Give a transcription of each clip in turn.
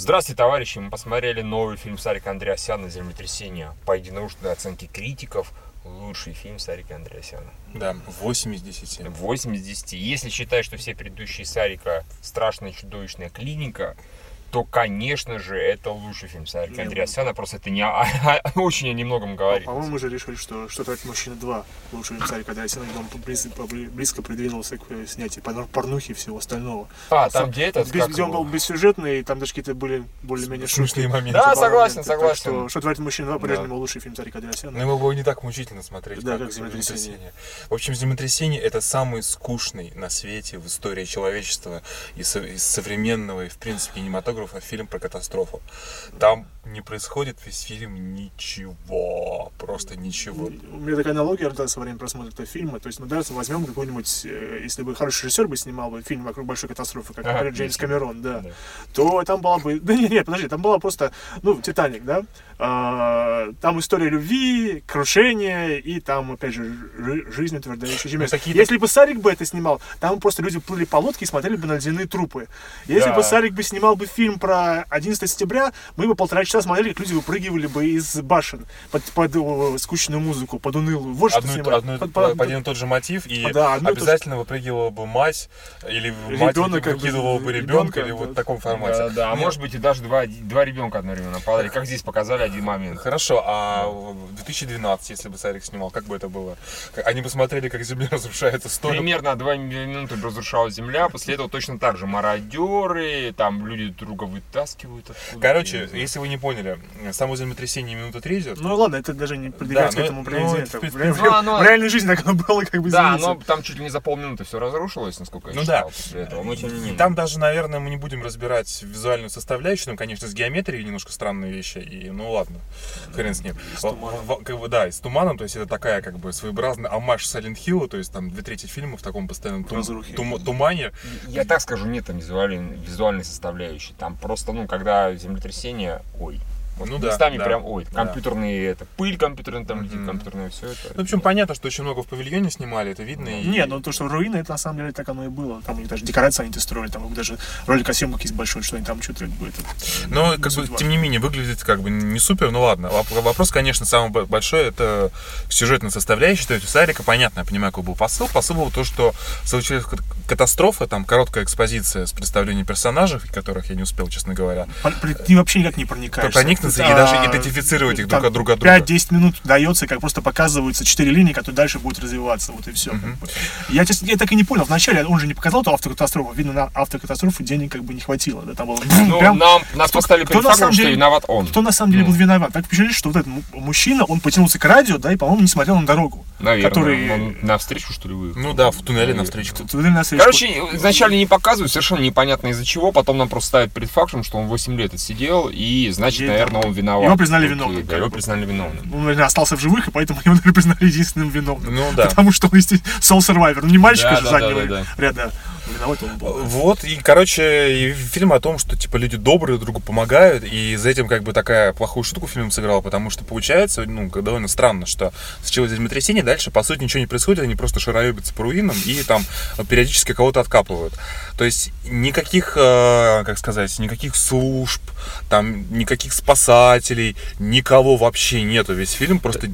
Здравствуйте, товарищи! Мы посмотрели новый фильм Сарика Андреасяна «Землетрясение». По единодушной оценке критиков, лучший фильм Сарика Андреасяна. Да, 8 из 10. 8 из 10. Если считать, что все предыдущие Сарика «Страшная чудовищная клиника», то, конечно же, это лучший фильм Сарика Андреасяна. Просто это не, а, а, очень о немногом говорит. По-моему, мы же решили, что «Что творит мужчина 2» лучший фильм Сарика Андреасяна, где он близ- побли- близко придвинулся к э, снятию порнухи и всего остального. А, там где этот, Без- где он был бессюжетный, и там даже какие-то были более-менее шутки. моменты. Да, согласен, моменты. Так согласен. что «Что творит мужчина 2» Да. по-прежнему лучший фильм Сарика Андреасяна. Но его было не так мучительно смотреть, Да, как, как «Землетрясение». В общем, «Землетрясение» — это самый скучный на свете в истории человечества и со- из современного, и, в принципе, кинематографа фильм про катастрофу. Там не происходит весь фильм ничего, просто ничего. У меня такая аналогия рождается во время просмотра этого фильма. То есть мы даже возьмем какой-нибудь, э, если бы хороший режиссер бы снимал бы фильм вокруг большой катастрофы, как, например, Джеймс. Камерон, да, Да. то там была бы... Да нет, нет, подожди, там была просто, ну, Титаник, да? А, там история любви, крушения и там, опять же, жи- жизнь утверждающая Ну, такие- Если бы Сарик бы это снимал, там просто люди плыли по лодке и смотрели бы на ледяные трупы. Если Да. бы Сарик бы снимал бы фильм про 11 сентября, мы бы полтора часа смотрели, как люди выпрыгивали бы из башен под, под э, скучную музыку, под унылую. Вот что Одну, снимали. одну Под- по- под- один и тот же мотив, и Да, то же. обязательно выпрыгивала бы мать, или мать Ребенок, выкидывала бы ребенка, ребенка, или да. вот в таком формате. Да, да, а Нет, может быть и даже два, два ребенка одновременно падали, как здесь показали один момент. Хорошо, а в 2012, если бы Сарик снимал, как бы это было? Они бы смотрели, как Земля разрушается стоя. Примерно два минуты разрушалась земля, после этого точно так же мародеры, там люди друг друга вытаскивают откуда Короче, если вы не поняли, само землетрясение минута три идет. Ну ладно, это даже не продвигается Да, к ну, этому ну, президенту. это, в в, принципе, ре- ну, оно- в реальной жизни так оно было, как бы Да, но там чуть ли не за полминуты все разрушилось, насколько я Ну читал да. после этого. Но тем не менее. Там даже, наверное, мы не будем разбирать визуальную составляющую, там, конечно, с геометрией немножко странные вещи, и ну ладно, хрен с ним. с туманом. как бы, да, и с туманом, то есть это такая как бы своеобразный амаш Silent Hill, то есть там две трети фильма в таком постоянном тум- тум- тумане. Я так скажу, нет там визуальной, визуальной составляющей. Там просто, ну, когда землетрясение, ой. Вот Ну да, местами да, прям, ой, да. компьютерные, это, пыль компьютерная там летит, Мгм. компьютерное все это. Ну, в общем, понятно, что очень много в павильоне снимали, это видно. и- Нет, ну то, что руины, это на самом деле так оно и было. Там у них даже декорации они строили, там даже ролик о съемках есть большой, что они там что-то будет. Но, как бы, тем не менее, выглядит как бы не супер, ну ладно. Воп- Вопрос, конечно, самый бо- большой, это сюжетная составляющая, то есть у Сарика, понятно, я понимаю, какой был посыл. Посыл был то, что случилась кат- катастрофа, там короткая экспозиция с представлением персонажей, которых я не успел, честно говоря. Ты вообще никак не Проникнуться и даже идентифицировать их друг от друга от друга. 5-10 минут дается, как просто показываются четыре линии, которые дальше будут развиваться, вот и все. Я, честно, я так и не понял, вначале он же не показал эту автокатастрофу, видно, на автокатастрофу денег как бы не хватило, да, там было Ну, прям- нам, нас кто- поставили кто перед на фактом, самом что деле- виноват он. Кто на самом деле Ну. был виноват? Так впечатление, что вот этот му- мужчина, он потянулся к радио, да, и, по-моему, не смотрел на дорогу. Наверное, который- он навстречу, что ли, выехал? Ну да, в туннеле навстречу. Вы Короче, изначально не показывают, совершенно непонятно из-за чего, потом нам просто ставят перед фактом, что он 8 лет отсидел, и значит, наверное, он виноват. его признали Окей, виновным, Да, его признали виновным. он, наверное, остался в живых, и поэтому его, наверное, признали единственным виновным. Ну да. Потому что он, естественно, Soul Survivor. Ну, не мальчика Да, же да, заднего да, да, ряда. Виноват он был. Вот, и, короче, и фильм о том, что, типа, люди добрые друг другу помогают, и за этим, как бы, такая плохую штуку фильм сыграл, потому что получается, ну, довольно странно, что случилось землетрясение, дальше, по сути, ничего не происходит, они просто шароебятся по руинам и там периодически кого-то откапывают. То есть никаких, э, как сказать, никаких служб, там, никаких спасателей, никого вообще нету. Весь фильм просто,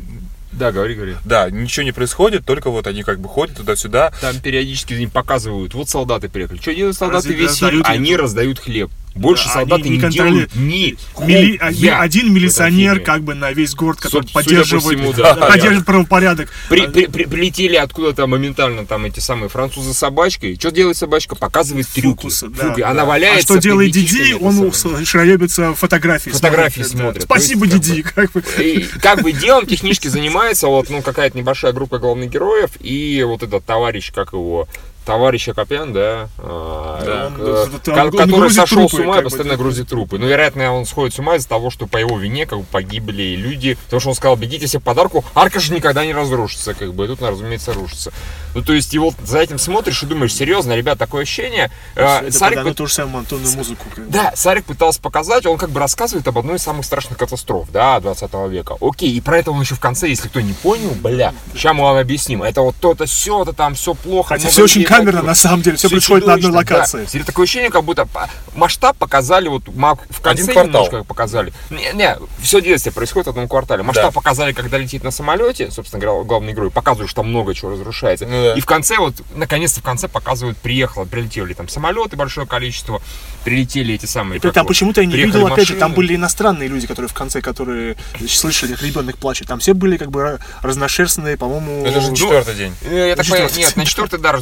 Да, говори, говори. да, ничего не происходит, только вот они как бы ходят туда-сюда, Там периодически им показывают, вот солдаты приехали. Что делают солдаты Разде- весь фильм? Они раздают хлеб. Больше Да, солдаты не, не контролируют. делают ни Мили- хуя один милиционер как бы на весь город, который Судя по поддерживает, всему, да. да, поддерживает правопорядок. При- при- при- прилетели откуда-то моментально там эти самые французы с собачкой. Что делает собачка? Показывает трюки. Фокусы, да, Фуги. да. Она валяется. А что делает Диди? Он шароебится фотографии. Фотографии да. смотрит. Спасибо, То есть, как Диди. Как бы. И как бы делом технически занимается вот, ну, какая-то небольшая группа главных героев и вот этот товарищ, как его, товарищ Акопян, да, а, Да. к- Он- он- ко- он который сошел с трупы, ума и бы, постоянно грузит трупы. Ну, вероятно, он сходит с ума из-за того, что по его вине как бы погибли люди, потому что он сказал, бегите все подарку, арка же никогда не разрушится, как бы, и тут, разумеется, рушится. Ну, то есть, вот за этим смотришь и думаешь, серьезно, ребят, такое ощущение. э, Это Сарик пы- ту же самую монотонную музыку. как бы. да, Сарик пытался показать, он как бы рассказывает об одной из самых страшных катастроф, да, 20 века. Окей, и про это он еще в конце, если кто не понял, бля, сейчас мы вам объясним. Это вот то-то, все, то там все плохо. Хотя все очень камерно, погибло. на самом деле. Все Всё происходит на одной локации. Серия такое ощущение, как будто масштаб показали, вот в конце Один квартал. немножко показали. Не, не, все действие происходит в одном квартале. Масштаб Да. показали, когда летит на самолете, собственно говоря, главной игрой, показывают, что там много чего разрушается. Ну да. И в конце, вот, наконец-то в конце показывают, приехало, прилетели там самолеты, большое количество, прилетели эти самые... Как там вот, почему-то я не видел, опять же, там машины. были иностранные люди, которые в конце, которые слышали, как ребенок плачет. Там все были как бы ра- разношерстные, по-моему. Это же ну, четвертый день. Э, Я так На понимаю, четвертый. нет, на четвертый, да,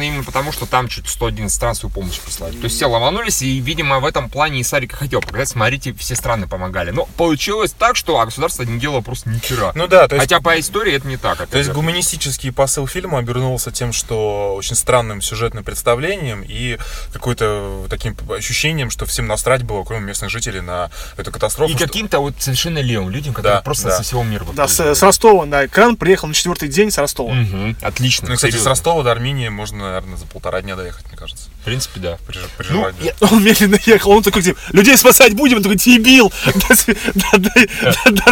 разношерстный, именно потому, что там чуть 111 стран свою помощь прислали. То есть все ломанулись, и, видимо, в этом плане и Сарик хотел показать, смотрите, все страны помогали. Но получилось так, что а государство не делало просто ни хера. Ну да, то есть Хотя по истории это не так. То опять есть же. гуманистический посыл фильма обернулся тем, что очень странным сюжетным представлением и какой-то таким ощущением, что всем насрать было, кроме местных жителей, на эту катастрофу. И что- каким-то вот совершенно левым людям, которые Да, просто да. со всего мира Да, с, с Ростова на экран приехал на четвертый день с Ростова. Мгм, Отлично. Ну, кстати, с серьезно. Ростова до Армении можно, наверное, за полтора дня доехать, мне кажется. В принципе, да. При, при Ну, я- Он медленно ехал, он такой, типа, людей спасать будем, он такой, дебил, до,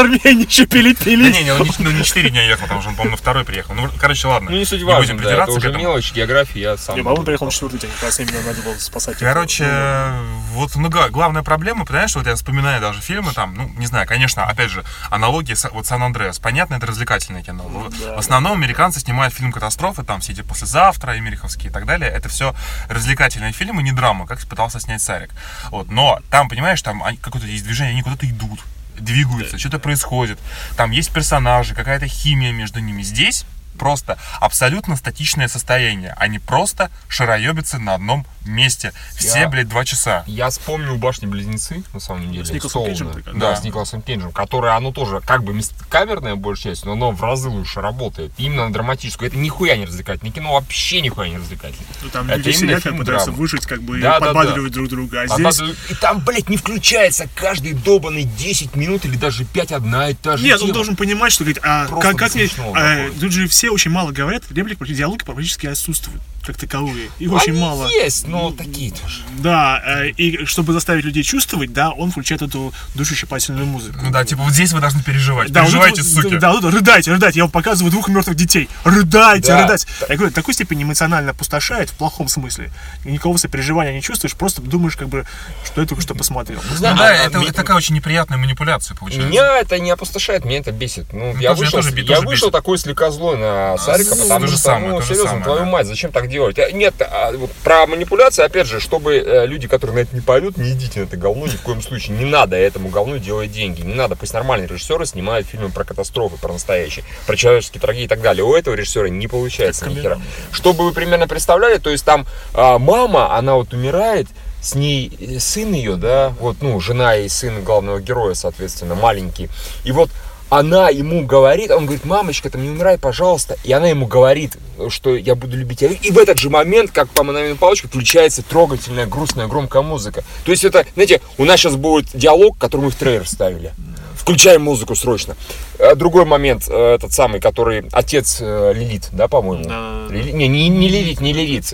Армении еще Да пили-пили. не, не, он не, ну, не 4 дня ехал, потому что он, по-моему, на второй приехал. Ну, короче, ладно. Ну, не суть важно, будем да, это придираться к уже этому. мелочь, география, я сам... Не, по-моему, приехал на четвертый день, как раз именно надо было спасать. Короче, вот ну, главная проблема, понимаешь, вот я вспоминаю даже фильмы там, ну, не знаю, конечно, опять же, аналогии с вот Сан-Андреас. Понятно, это развлекательное кино. В- да, в основном американцы снимают фильм катастрофы, там все эти послезавтра, Эмериховские и так далее. Это все развлекательные фильмы, не драма, как пытался снять Сарик. Вот, но там, понимаешь, там какое-то есть движение, они куда-то идут двигаются, что-то происходит. Там есть персонажи, какая-то химия между ними. Здесь просто абсолютно статичное состояние. Они просто шароебятся на одном месте. Все, Я- блядь, два часа. Я вспомнил «Башни-близнецы», на самом деле. С Николасом. Кейджем? Да, Да. с Николасом Кейджем, которое, оно тоже как бы камерная большая часть, но оно в разы лучше работает. Именно на драматическую. Это нихуя не развлекательное кино, вообще нихуя не развлекательное. Ну, там Это люди именно сидят, как пытаются выжить, как бы, и Да, да, подбадривают друг друга. А А здесь... надо- И там, блядь, не включается каждый долбанный 10 минут или даже 5 одна и та же Нет, он тема. должен понимать, что говорит, а Просто как, как мне, а, тут же все очень мало говорят, реплик, диалоги практически отсутствуют, как таковые. Их очень Они мало. есть, но такие тоже. Да, э, и чтобы заставить людей чувствовать, да, он включает эту душещипательную музыку. Ну да, типа вот здесь вы должны переживать. Да, вот Переживайте, тут- суки. Да, вот рыдайте, рыдайте. Я вам показываю двух мертвых детей. Рыдайте, Да. рыдайте. Я говорю, такой степени эмоционально опустошает, в плохом смысле. И никакого сопереживания не чувствуешь, просто думаешь, как бы, что я только что посмотрел. Не знаю, Ну да, а- это, это такая очень неприятная манипуляция получается. Меня это не опустошает, меня это бесит. Ну, я тоже- вышел, тоже я тоже вышел бесит. такой слегка злой на Сарика, ну, потому что, самое, ну, серьезно, самое, твою да. мать, зачем так делать? Э, Нет, а про манипуляции, опять же, чтобы э, люди, которые на это не пойдут, не идите на это говно ни в коем случае. Не надо этому говну делать деньги. Не надо, пусть нормальные режиссеры снимают фильмы про катастрофы, про настоящие, про человеческие трагедии и так далее. У этого режиссера не получается ни хера. Чтобы вы примерно представляли, то есть там а, мама, она вот умирает, с ней э, сын ее, да, вот, ну, жена и сын главного героя, соответственно, маленький. И вот она ему говорит, он говорит, мамочка, там не умирай, пожалуйста. И она ему говорит, что я буду любить тебя. И в этот же момент, как по мановению палочки, включается трогательная, грустная, громкая музыка. То есть это, знаете, у нас сейчас будет диалог, который мы в трейлер вставили. Включаем музыку срочно. Э, Другой момент, э, этот самый, который отец э, Лилит, да, по-моему? Да. Лили- Не, не, не Лилит, не Лилит.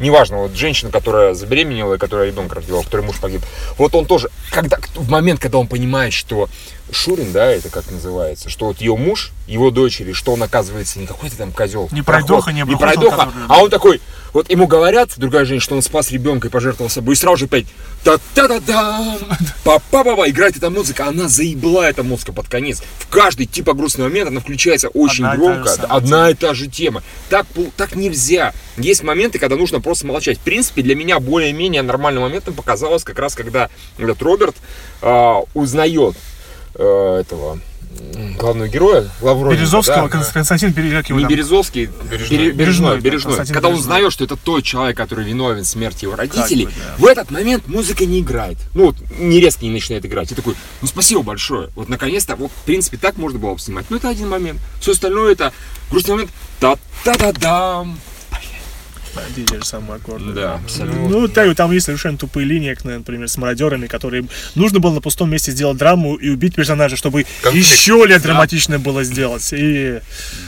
неважно, вот женщина, которая забеременела и которая ребенка родила, у которой муж погиб. Вот он тоже, когда, в момент, когда он понимает, что Шурин, да, это как называется, что вот ее муж, его дочери, что он оказывается не какой-то там козел. Не пройдоха, не не пройдоха, который- а он такой, вот ему говорят, другая женщина, что он спас ребенка и пожертвовал собой, и сразу же опять та та да да па па па па играет эта музыка, она заебла эта музыка под конец. В каждый типа грустный момент она включается очень Одна и громко, самая одна и та же тема. Так, так нельзя. Есть моменты, когда нужно просто молчать. В принципе, для меня более-менее нормальным моментом показалось как раз, когда этот Роберт а, узнает э, этого главного героя, Лавроника, Березовского, да? Константин Берег, как его Не там? Березовский, Бережной. Бережной, Бережной, Бережной, да, Бережной. Когда он узнает, что это тот человек, который виновен в смерти его родителей, бы, да. в этот момент музыка не играет. Ну вот, не резко не начинает играть. И такой, ну спасибо большое. Вот наконец-то, вот, в принципе, так можно было бы снимать. Но это один момент. Все остальное это грустный момент. Та-та-да-дам. Одни и те же самые аккорды. Да, абсолютно. Ну, так, там есть совершенно тупые линии, например, с мародерами, которые нужно было на пустом месте сделать драму и убить персонажа, чтобы Конфликт. еще лет драматично было сделать. И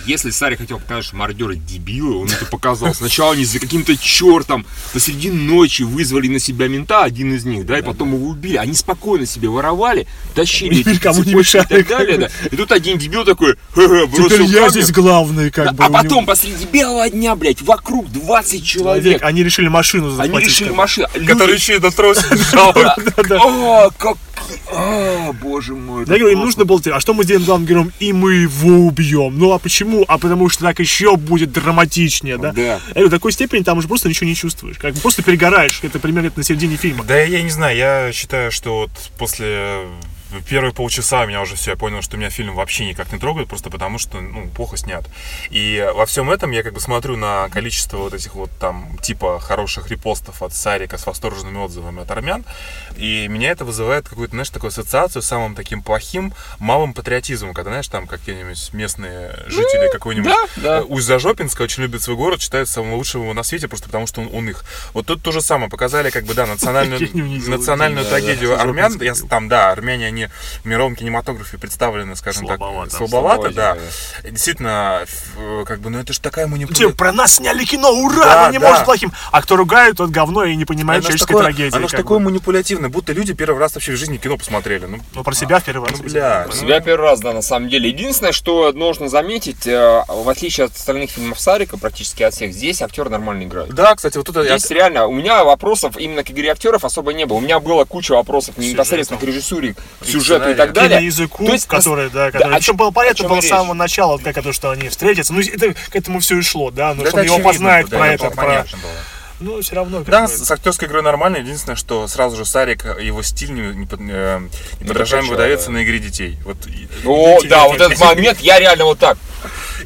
Если Сари хотел показать, что мародеры дебилы, он это показал. Сначала они за каким-то чертом посреди ночи вызвали на себя мента, один из них, да, и потом его убили. Они спокойно себе воровали, тащили эти никому не мешали. и так далее, да. И тут один дебил такой, «Ха-ха, бросил теперь я камень». здесь главный, как бы. А потом посреди белого дня, блядь, вокруг 20 10 человек. Они решили машину Они захватить. решили машину. Который еще и. О, как... А, боже мой. Я говорю, им нужно было, а что мы сделаем главным героем? И мы его убьем. Ну а почему? А потому что так еще будет драматичнее, да? Да. Я говорю, в такой степени там уже просто ничего не чувствуешь. Как бы просто перегораешь. Это примерно на середине фильма. Да я не знаю, я считаю, что вот после первые полчаса у меня уже все, я понял, что меня фильм вообще никак не трогает, просто потому что, ну, плохо снят. И во всем этом я как бы смотрю на количество вот этих вот там типа хороших репостов от Сарика с восторженными отзывами от армян, и меня это вызывает какую-то, знаешь, такую ассоциацию с самым таким плохим малым патриотизмом, когда, знаешь, там какие-нибудь местные жители какой-нибудь да, да. э, Усть-Зажопинска очень любят свой город, считают самым лучшим его на свете, просто потому что он, он их. Вот тут то же самое, показали как бы, да, национальную, национальную трагедию армян. Там, да, армяне, они в мировом кинематографе представлены, скажем Слабовато. так, слабовато, Слабовато, да. да. Действительно, как бы, ну это же такая Типа, манипуляция. про нас сняли кино, ура! Да, оно не да. может плохим. А кто ругает, тот говно и не понимает Оно человеческой такое, трагедии. оно ж как такое бы. манипулятивное, будто люди первый раз вообще в жизни кино посмотрели. Ну, Ну, про себя в первый раз. ну, бля, Про ну, себя первый раз, да, на самом деле. Единственное, что нужно заметить, э, в отличие от остальных фильмов Сарика, практически от всех, здесь актеры нормально играют. Да, кстати, вот тут я- Здесь реально, у меня вопросов именно к игре актеров особо не было. У меня была куча вопросов не непосредственно к режиссуре, к сюжету и так далее. на языку, То есть, который, да, да, который. о Причем чём- было о понятно было с самого начала, как это, что они встретятся. Ну, это к этому все и шло, да, ну, Да что он его познает да, про это это, про... Ну, все равно. Да, бы, с, актерской игрой нормально. Единственное, что сразу же Сарик, его стиль не, не, под- э, неподражаемо прокачал, выдается да. на игре детей. Вот, и- О, дети- да, дети- вот этот момент, я реально вот так.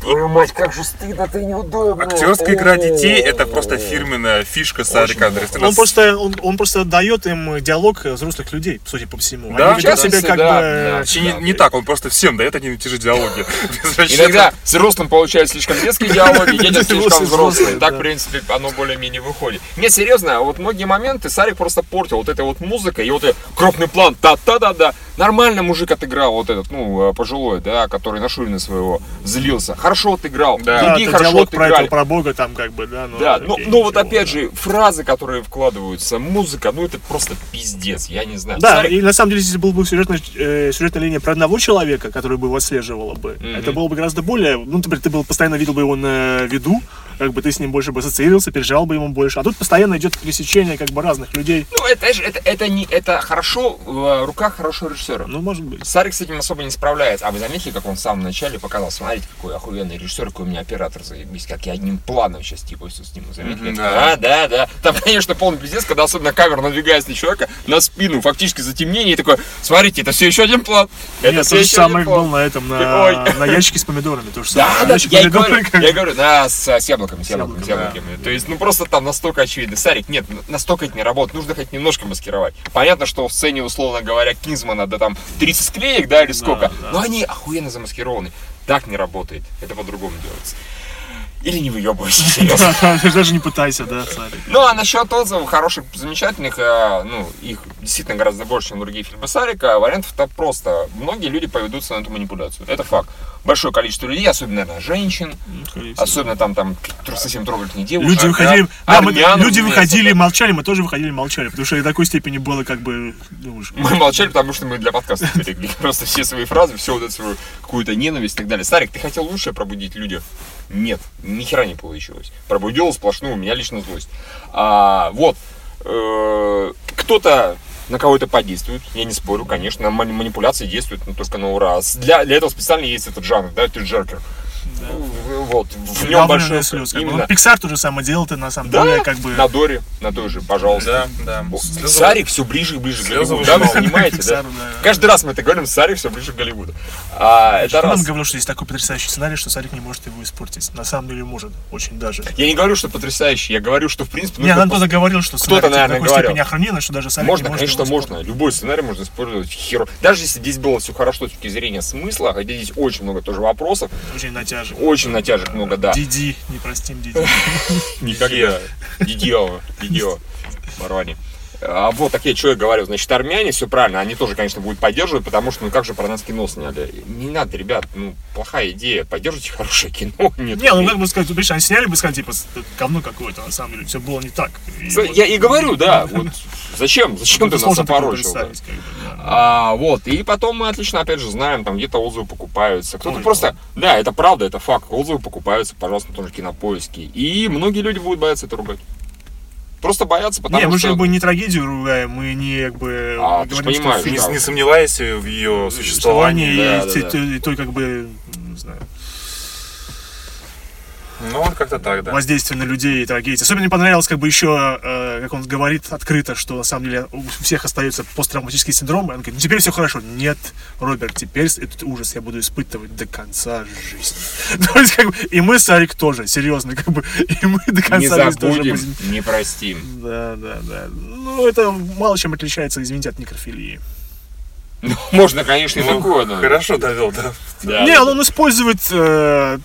Твою мать, как же стыдно, ты неудобно. Актерская игра детей это просто фирменная фишка Сарика Андреасяна. Он просто, он, он просто дает им диалог взрослых людей, судя по всему. Да, Они ведут себя как да, бы... да. Вообще не, не так, он просто всем дает одни и те же диалоги. Иногда взрослым получают слишком детские диалоги, детям слишком взрослые. Так, да. в принципе, оно более-менее выходит. Нет, серьезно, вот многие моменты Сарик просто портил. Вот эта вот музыка и вот крупный план, та-та-да-да. Нормально мужик отыграл вот этот, ну, э, пожилой, да, который на Шурина своего злился. Хорошо отыграл. Да. Другие это хорошо диалог про отыграли. этого, про Бога там как бы, да. Ну, Да, но, окей, но вот ничего, опять да. же, фразы, которые вкладываются, музыка, ну это просто пиздец, я не знаю. Да, Сарик- и на самом деле, если была бы сюжетная, э, сюжетная линия про одного человека, который бы его отслеживала бы, Мгм. это было бы гораздо более... Ну, например, ты был, постоянно видел бы его на виду, как бы ты с ним больше бы ассоциировался, переживал бы ему больше. А тут постоянно идет пересечение как бы разных людей. Ну, это же, это, это не, это хорошо в руках хорошего режиссера. Ну, может быть. Сарик с этим особо не справляется. А вы заметили, как он в самом начале показал? Смотрите, какой охуенный режиссер, какой у меня оператор заебись, как я одним планом сейчас типа все сниму. Заметили? Мгм, да. да, да, да. Там, конечно, полный пиздец, когда особенно камера надвигается на человека на спину, фактически затемнение, и такой, смотрите, это все еще один план. Это Нет, все то же еще самое один план. был на этом, Ой. на, на ящике с помидорами. То же Да, самое. да, Ящик я помидоры, говорю, как я говорю, да, с, с яблоками, с яблоками, с яблоками, яблоками. То есть, ну просто там настолько очевидно. Сарик, нет, настолько это не работает, нужно хоть немножко маскировать. Понятно, что в сцене, условно говоря, Кинзмана, да там 30 склеек, да, или сколько, да. но они охуенно замаскированы. Так не работает, это по-другому делается. Или не выебывайся, серьезно. Даже не пытайся, да, Сарик. Ну, а насчет отзывов хороших, замечательных, э, ну, их действительно гораздо больше, чем другие фильмы Сарика, вариантов-то просто. Многие люди поведутся на эту манипуляцию. Это факт. Большое количество людей, особенно, наверное, женщин, особенно там, там совсем трогательные девушки. Люди выходили, да, мы- армян, люди выходили, молчали, мы тоже выходили, молчали, потому что до такой степени было как бы, ну, Мы молчали, потому что мы для подкаста берегли просто все свои фразы, всю вот эту свою какую-то ненависть и так далее. Старик, ты хотел лучшее пробудить в людях? Нет, ни хера не получилось. Пробудил сплошную, у меня лично злость. А, вот, э, кто-то на кого-то подействует, я не спорю, конечно, мани- манипуляции действуют, но только на ура. Для, для этого специально есть этот жанр, да, это джеркер. Ну, Вот, в нем большой слезы, как именно. Ну, Pixar то же самое делал, ты на самом Да, деле, как бы... на Доре, на той же, пожалуйста. Да, да. Сарик все ближе и ближе к Голливуду. Да, вы понимаете, да? Каждый раз мы это говорим, Сарик все ближе к Голливуду. А, это Кто нам раз. говорил, что есть такой потрясающий сценарий, что Сарик не может его испортить? На самом деле может, очень даже. Я не говорю, что потрясающий, я говорю, что в принципе Не, нужно нам кто-то говорил, что Кто-то, типа, наверное, такой говорил. степени охрененно, что даже Сарик Можно, не может конечно, можно. Любой сценарий можно использовать херо. Даже если здесь было все хорошо с точки зрения смысла, хотя здесь очень много тоже вопросов. Очень натяжек. очень натяжек много, да. Диди, не простим Диди. Никогда. Дидио, Дидио, Барвани. А вот, так я я говорю, значит, армяне, все правильно, они тоже, конечно, будут поддерживать, потому что, ну как же про нас кино сняли? Не надо, ребят, ну, плохая идея, поддержите хорошее кино. Нет, Не, ну как бы сказать, видишь, они сняли бы, сказали, типа, говно какое-то, на самом деле, все было не так. И вот- Я и говорю, да, вот Зачем? Зачем ты нас опорочил? да. А, вот, и потом мы отлично, опять же, знаем, там где-то отзывы покупаются. Кто-то Ой, просто, да, это правда, это факт, отзывы покупаются, пожалуйста, на том же кинопоиске. И многие люди будут бояться это ругать. Просто боятся, потому Не, мы что... же как бы не трагедию ругаем, мы не как бы А, говорим, понимаешь, что Не, фильм не сомневаясь в ее существовании. да, и, да, да. те- и той как бы не знаю, Ну, вот как-то так, да. воздействие на людей и трагедии. Особенно мне понравилось, как бы еще, э, как он говорит открыто, что на самом деле у всех остается посттравматический синдром. И он говорит, ну теперь все хорошо. Нет, Роберт, теперь этот ужас я буду испытывать до конца жизни. То есть, как бы, и мы с Арик тоже, серьезно, как бы, и мы до Не конца жизни тоже забудем, будем. не простим. Да, да, да. Ну, это мало чем отличается, извините, от некрофилии. Ну, можно, конечно, и Ну, такое, но... Хорошо довел, да. Да, не, он использует э,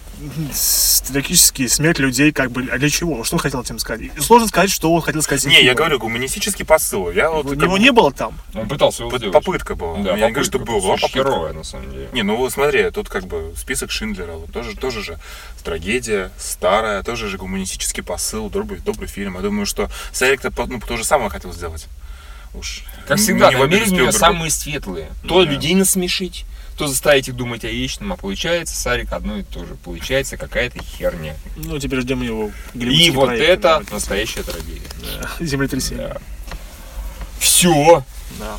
с- трагический смерть людей, как бы, а для чего? Что он хотел этим сказать? Сложно сказать, что он хотел сказать. Не, я говорю, гуманистический посыл. Я вот У как не было там. Он пытался его сделать. Попытка была. Да, я не говорю, что было, была Слушай, попытка. на самом деле. Не, ну вот смотри, тут как бы список Шиндлера, вот тоже, тоже же трагедия, старая, тоже же гуманистический посыл, добрый, добрый фильм. Я думаю, что Сарик-то по- ну, то же самое хотел сделать. Уж. Как не- всегда, намерения у самые светлые. То Да. людей насмешить, то заставить их думать о вечном, а получается, Сарик, одно и то же. Получается какая-то херня. Ну, теперь ждем его И вот проект, это да, настоящая трагедия. Землетрясение. Да. Все. Да.